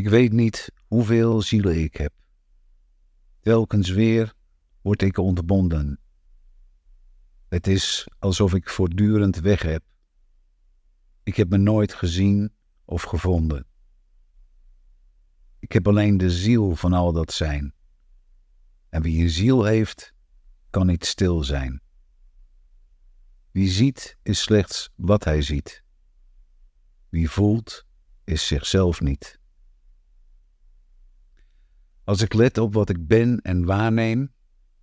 Ik weet niet hoeveel zielen ik heb. Telkens weer word ik ontbonden. Het is alsof ik voortdurend weg heb. Ik heb me nooit gezien of gevonden. Ik heb alleen de ziel van al dat zijn. En wie een ziel heeft, kan niet stil zijn. Wie ziet, is slechts wat hij ziet. Wie voelt, is zichzelf niet. Als ik let op wat ik ben en waarneem,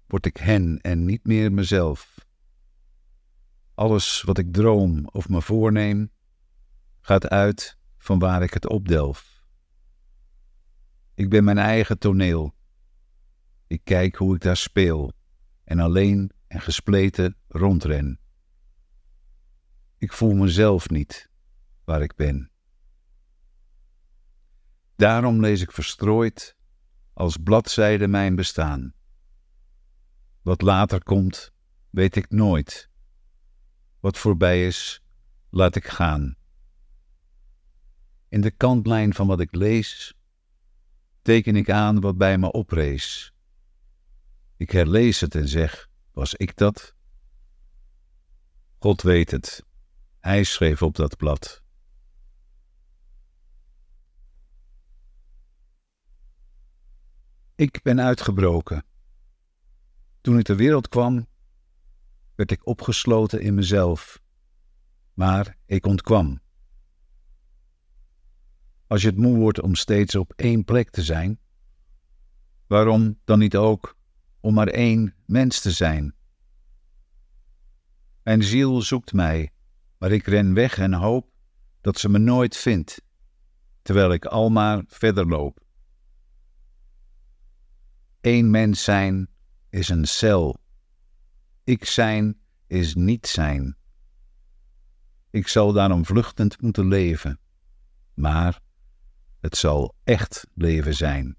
word ik hen en niet meer mezelf. Alles wat ik droom of me voorneem, gaat uit van waar ik het opdelf. Ik ben mijn eigen toneel. Ik kijk hoe ik daar speel en alleen en gespleten rondren. Ik voel mezelf niet waar ik ben. Daarom lees ik verstrooid als bladzijde mijn bestaan. Wat later komt, weet ik nooit. Wat voorbij is, laat ik gaan. In de kantlijn van wat ik lees, teken ik aan wat bij me oprees. Ik herlees het en zeg: Was ik dat? God weet het. Hij schreef op dat blad. Ik ben uitgebroken. Toen ik ter wereld kwam, werd ik opgesloten in mezelf, maar ik ontkwam. Als je het moe wordt om steeds op één plek te zijn, waarom dan niet ook om maar één mens te zijn? Mijn ziel zoekt mij, maar ik ren weg en hoop dat ze me nooit vindt, terwijl ik al maar verder loop. Eén mens zijn is een cel. Ik zijn is niet zijn. Ik zal daarom vluchtend moeten leven, maar het zal echt leven zijn.